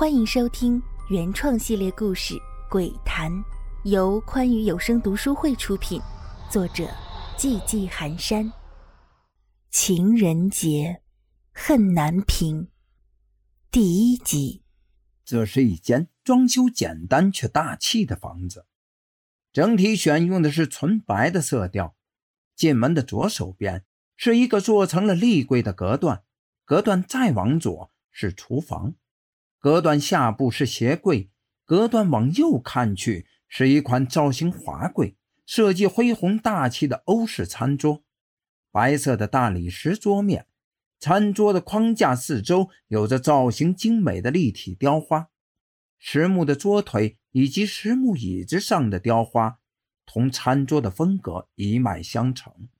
欢迎收听原创系列故事《鬼谈》，由宽裕有声读书会出品，作者寂寂寒山。情人节，恨难平。第一集。这是一间装修简单却大气的房子，整体选用的是纯白的色调。进门的左手边是一个做成了立柜的隔断，隔断再往左是厨房。隔断下部是鞋柜，隔断往右看去是一款造型华贵、设计恢宏大气的欧式餐桌，白色的大理石桌面，餐桌的框架四周有着造型精美的立体雕花，实木的桌腿以及实木椅子上的雕花同餐桌的风格一脉相承，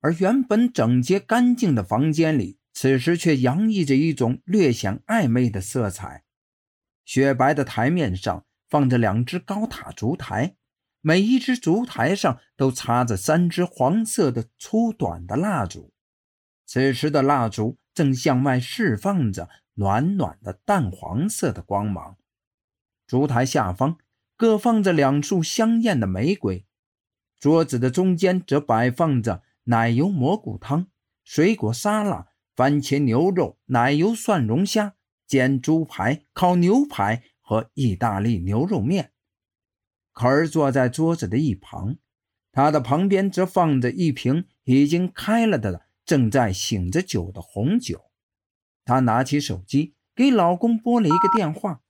而原本整洁干净的房间里。此时却洋溢着一种略显暧昧的色彩。雪白的台面上放着两只高塔烛台，每一只烛台上都插着三支黄色的粗短的蜡烛。此时的蜡烛正向外释放着暖暖的淡黄色的光芒。烛台下方各放着两束香艳的玫瑰，桌子的中间则摆放着奶油蘑菇汤、水果沙拉。番茄牛肉、奶油蒜蓉虾、煎猪排、烤牛排和意大利牛肉面。可儿坐在桌子的一旁，他的旁边则放着一瓶已经开了的、正在醒着酒的红酒。她拿起手机给老公拨了一个电话：“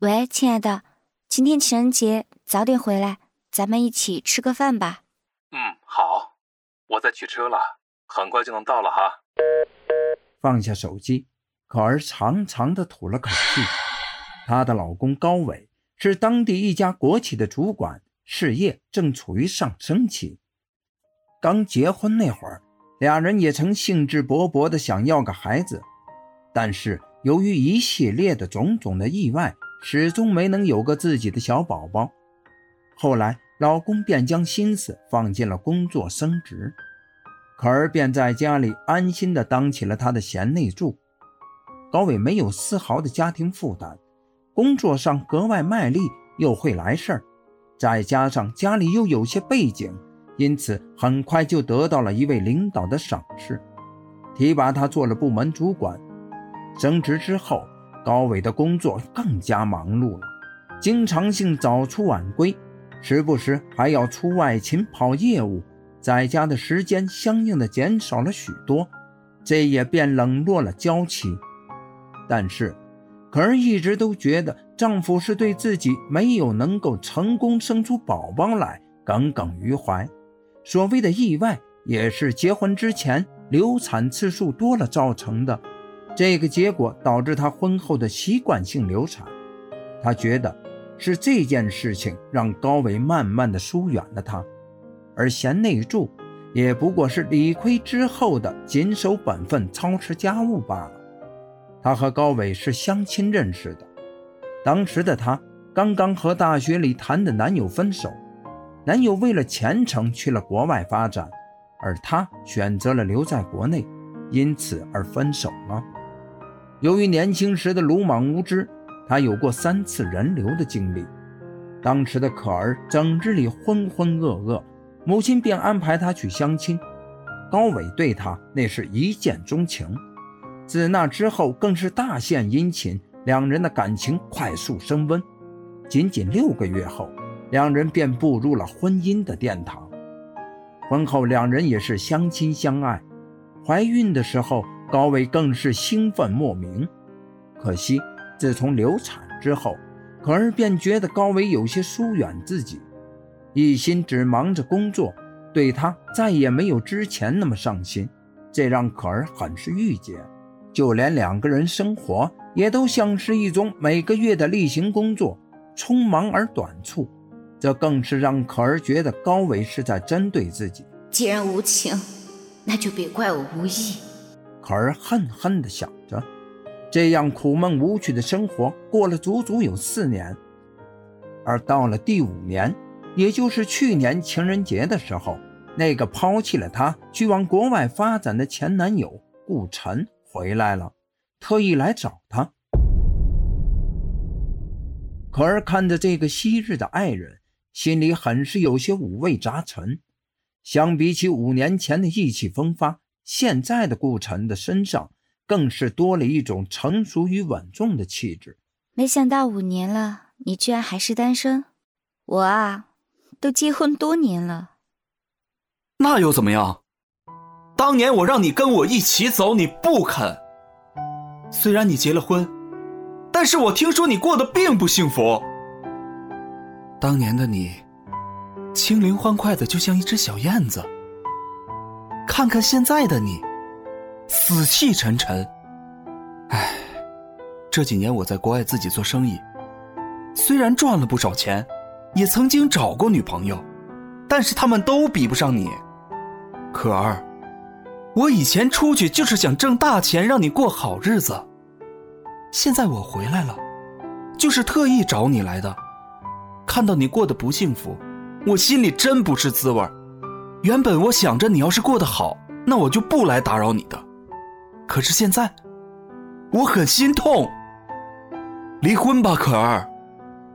喂，亲爱的，今天情人节，早点回来，咱们一起吃个饭吧。”“嗯，好，我在取车了。”很快就能到了哈。放下手机，可儿长长的吐了口气。她的老公高伟是当地一家国企的主管，事业正处于上升期。刚结婚那会儿，俩人也曾兴致勃勃的想要个孩子，但是由于一系列的种种的意外，始终没能有个自己的小宝宝。后来，老公便将心思放进了工作升职。可儿便在家里安心地当起了他的贤内助。高伟没有丝毫的家庭负担，工作上格外卖力，又会来事儿，再加上家里又有些背景，因此很快就得到了一位领导的赏识，提拔他做了部门主管。升职之后，高伟的工作更加忙碌了，经常性早出晚归，时不时还要出外勤跑业务。在家的时间相应的减少了许多，这也便冷落了娇妻。但是，可儿一直都觉得丈夫是对自己没有能够成功生出宝宝来耿耿于怀。所谓的意外，也是结婚之前流产次数多了造成的。这个结果导致她婚后的习惯性流产。她觉得是这件事情让高伟慢慢的疏远了她。而贤内助也不过是理亏之后的谨守本分、操持家务罢了。她和高伟是相亲认识的，当时的她刚刚和大学里谈的男友分手，男友为了前程去了国外发展，而她选择了留在国内，因此而分手了。由于年轻时的鲁莽无知，她有过三次人流的经历。当时的可儿整日里浑浑噩噩。母亲便安排他去相亲，高伟对他那是一见钟情，自那之后更是大献殷勤，两人的感情快速升温。仅仅六个月后，两人便步入了婚姻的殿堂。婚后，两人也是相亲相爱。怀孕的时候，高伟更是兴奋莫名。可惜，自从流产之后，可儿便觉得高伟有些疏远自己。一心只忙着工作，对他再也没有之前那么上心，这让可儿很是郁结。就连两个人生活，也都像是一种每个月的例行工作，匆忙而短促。这更是让可儿觉得高伟是在针对自己。既然无情，那就别怪我无义。可儿恨恨地想着。这样苦闷无趣的生活过了足足有四年，而到了第五年。也就是去年情人节的时候，那个抛弃了她去往国外发展的前男友顾晨回来了。特意来找他。可儿看着这个昔日的爱人，心里很是有些五味杂陈。相比起五年前的意气风发，现在的顾晨的身上更是多了一种成熟与稳重的气质。没想到五年了，你居然还是单身。我啊，都结婚多年了。那又怎么样？当年我让你跟我一起走，你不肯。虽然你结了婚，但是我听说你过得并不幸福。当年的你，轻灵欢快的就像一只小燕子。看看现在的你，死气沉沉。唉，这几年我在国外自己做生意，虽然赚了不少钱，也曾经找过女朋友，但是他们都比不上你。可儿，我以前出去就是想挣大钱，让你过好日子。现在我回来了，就是特意找你来的。看到你过得不幸福，我心里真不是滋味原本我想着你要是过得好，那我就不来打扰你的。可是现在，我很心痛。离婚吧，可儿，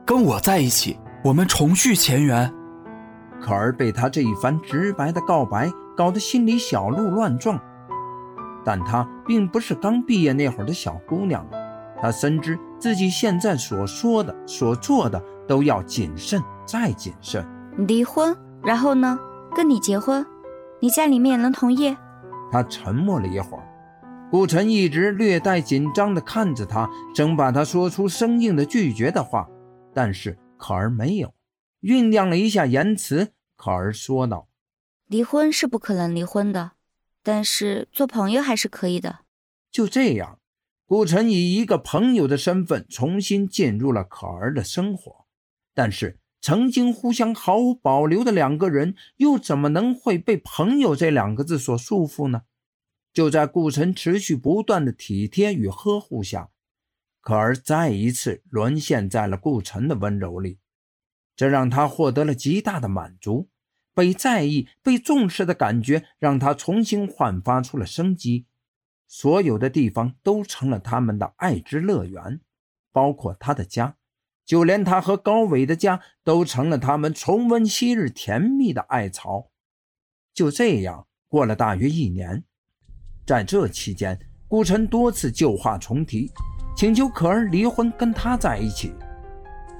跟我在一起，我们重续前缘。可儿被他这一番直白的告白。搞得心里小鹿乱撞，但她并不是刚毕业那会儿的小姑娘了。她深知自己现在所说的、所做的都要谨慎再谨慎。离婚，然后呢？跟你结婚，你家里面能同意？她沉默了一会儿，顾晨一直略带紧张地看着她，生怕她说出生硬的拒绝的话，但是可儿没有。酝酿了一下言辞，可儿说道。离婚是不可能离婚的，但是做朋友还是可以的。就这样，顾晨以一个朋友的身份重新进入了可儿的生活。但是，曾经互相毫无保留的两个人，又怎么能会被“朋友”这两个字所束缚呢？就在顾晨持续不断的体贴与呵护下，可儿再一次沦陷在了顾晨的温柔里，这让他获得了极大的满足。被在意、被重视的感觉，让他重新焕发出了生机。所有的地方都成了他们的爱之乐园，包括他的家，就连他和高伟的家，都成了他们重温昔日甜蜜的爱巢。就这样过了大约一年，在这期间，顾晨多次旧话重提，请求可儿离婚，跟他在一起。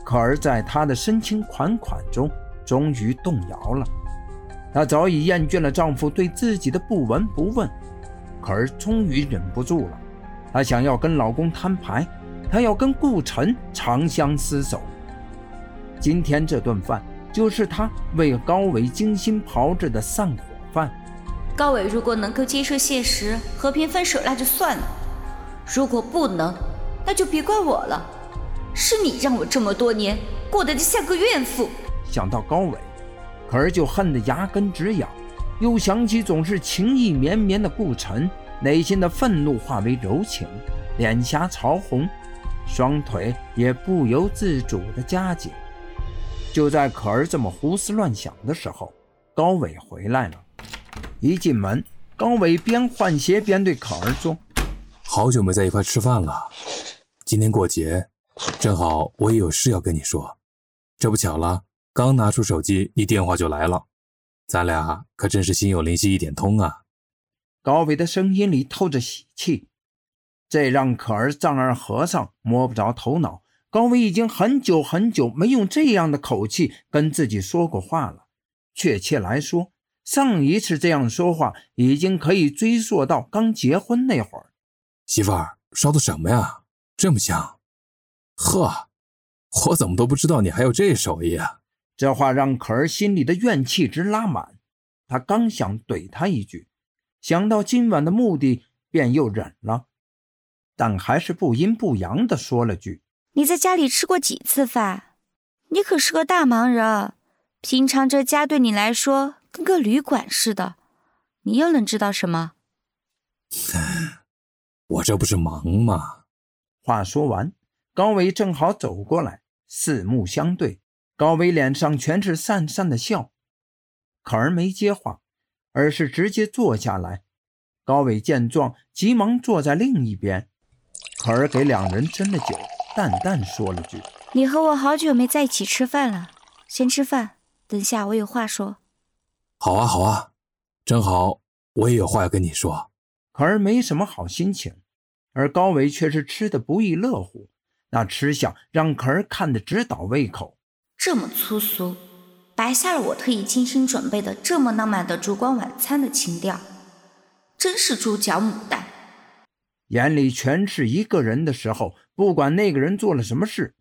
可儿在他的深情款款中，终于动摇了。她早已厌倦了丈夫对自己的不闻不问，可儿终于忍不住了，她想要跟老公摊牌，她要跟顾晨长相厮守。今天这顿饭就是她为高伟精心炮制的散伙饭。高伟如果能够接受现实，和平分手那就算了；如果不能，那就别怪我了。是你让我这么多年过得就像个怨妇。想到高伟。可儿就恨得牙根直痒，又想起总是情意绵绵的顾晨，内心的愤怒化为柔情，脸颊潮红，双腿也不由自主的夹紧。就在可儿这么胡思乱想的时候，高伟回来了。一进门，高伟边换鞋边对可儿说：“好久没在一块吃饭了，今天过节，正好我也有事要跟你说，这不巧了。”刚拿出手机，你电话就来了，咱俩可真是心有灵犀一点通啊！高伟的声音里透着喜气，这让可儿丈二和尚摸不着头脑。高伟已经很久很久没用这样的口气跟自己说过话了。确切来说，上一次这样说话已经可以追溯到刚结婚那会儿。媳妇儿，烧的什么呀？这么香！呵，我怎么都不知道你还有这手艺啊！这话让可儿心里的怨气直拉满，她刚想怼他一句，想到今晚的目的，便又忍了，但还是不阴不阳的说了句：“你在家里吃过几次饭？你可是个大忙人，平常这家对你来说跟个旅馆似的，你又能知道什么？” 我这不是忙吗？话说完，高伟正好走过来，四目相对。高伟脸上全是讪讪的笑，可儿没接话，而是直接坐下来。高伟见状，急忙坐在另一边。可儿给两人斟了酒，淡淡说了句：“你和我好久没在一起吃饭了，先吃饭，等下我有话说。”好啊，好啊，正好我也有话要跟你说。可儿没什么好心情，而高维却是吃的不亦乐乎，那吃相让可儿看得直倒胃口。这么粗俗，白瞎了我特意精心准备的这么浪漫的烛光晚餐的情调，真是猪脚牡丹。眼里全是一个人的时候，不管那个人做了什么事，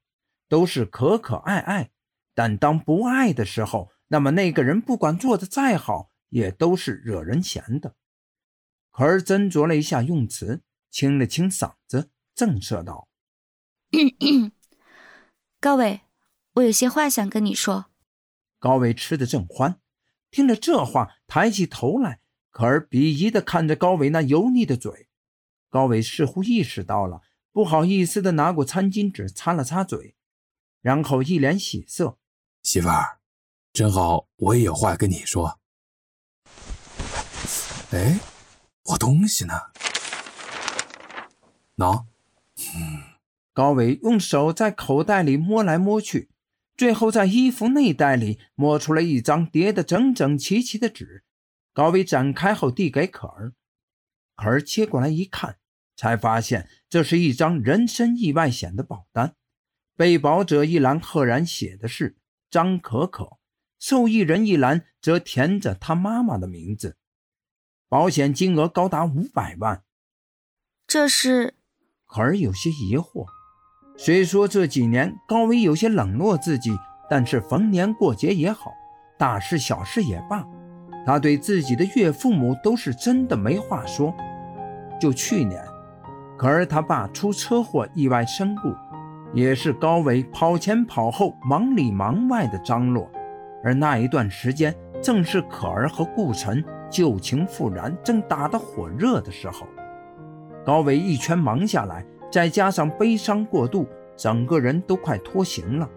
都是可可爱爱；但当不爱的时候，那么那个人不管做的再好，也都是惹人嫌的。可儿斟酌了一下用词，清了清嗓子，正色道：“ 高伟，我有些话想跟你说。”高伟吃得正欢，听了这话，抬起头来，可儿鄙夷的看着高伟那油腻的嘴。高伟似乎意识到了，不好意思的拿过餐巾纸擦了擦嘴，然后一脸喜色：“媳妇儿，正好我也有话跟你说。”哎，我东西呢？喏，嗯。高伟用手在口袋里摸来摸去，最后在衣服内袋里摸出了一张叠得整整齐齐的纸。高伟展开后递给可儿，可儿接过来一看。才发现这是一张人身意外险的保单，被保者一栏赫然写的是张可可，受益人一栏则填着他妈妈的名字，保险金额高达五百万。这是，可儿有些疑惑。虽说这几年高伟有些冷落自己，但是逢年过节也好，大事小事也罢，他对自己的岳父母都是真的没话说。就去年。可儿他爸出车祸意外身故，也是高伟跑前跑后、忙里忙外的张罗。而那一段时间，正是可儿和顾晨旧情复燃、正打得火热的时候。高伟一圈忙下来，再加上悲伤过度，整个人都快脱形了。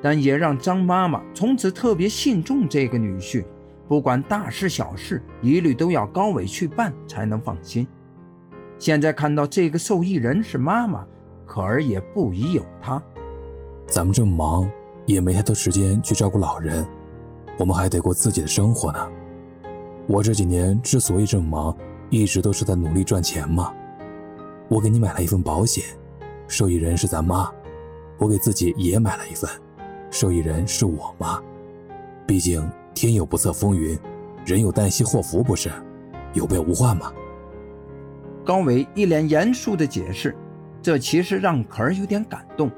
但也让张妈妈从此特别信重这个女婿，不管大事小事，一律都要高伟去办才能放心。现在看到这个受益人是妈妈，可儿也不疑有他。咱们这么忙，也没太多时间去照顾老人，我们还得过自己的生活呢。我这几年之所以这么忙，一直都是在努力赚钱嘛。我给你买了一份保险，受益人是咱妈；我给自己也买了一份，受益人是我妈。毕竟天有不测风云，人有旦夕祸福，不是有备无患吗？高伟一脸严肃地解释，这其实让可儿有点感动，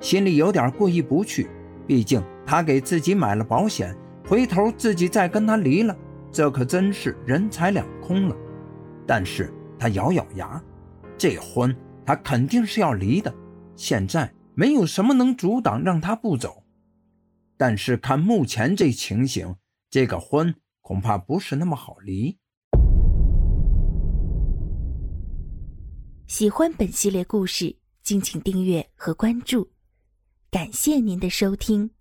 心里有点过意不去。毕竟他给自己买了保险，回头自己再跟他离了，这可真是人财两空了。但是他咬咬牙，这婚他肯定是要离的。现在没有什么能阻挡让他不走。但是看目前这情形，这个婚恐怕不是那么好离。喜欢本系列故事，敬请订阅和关注，感谢您的收听。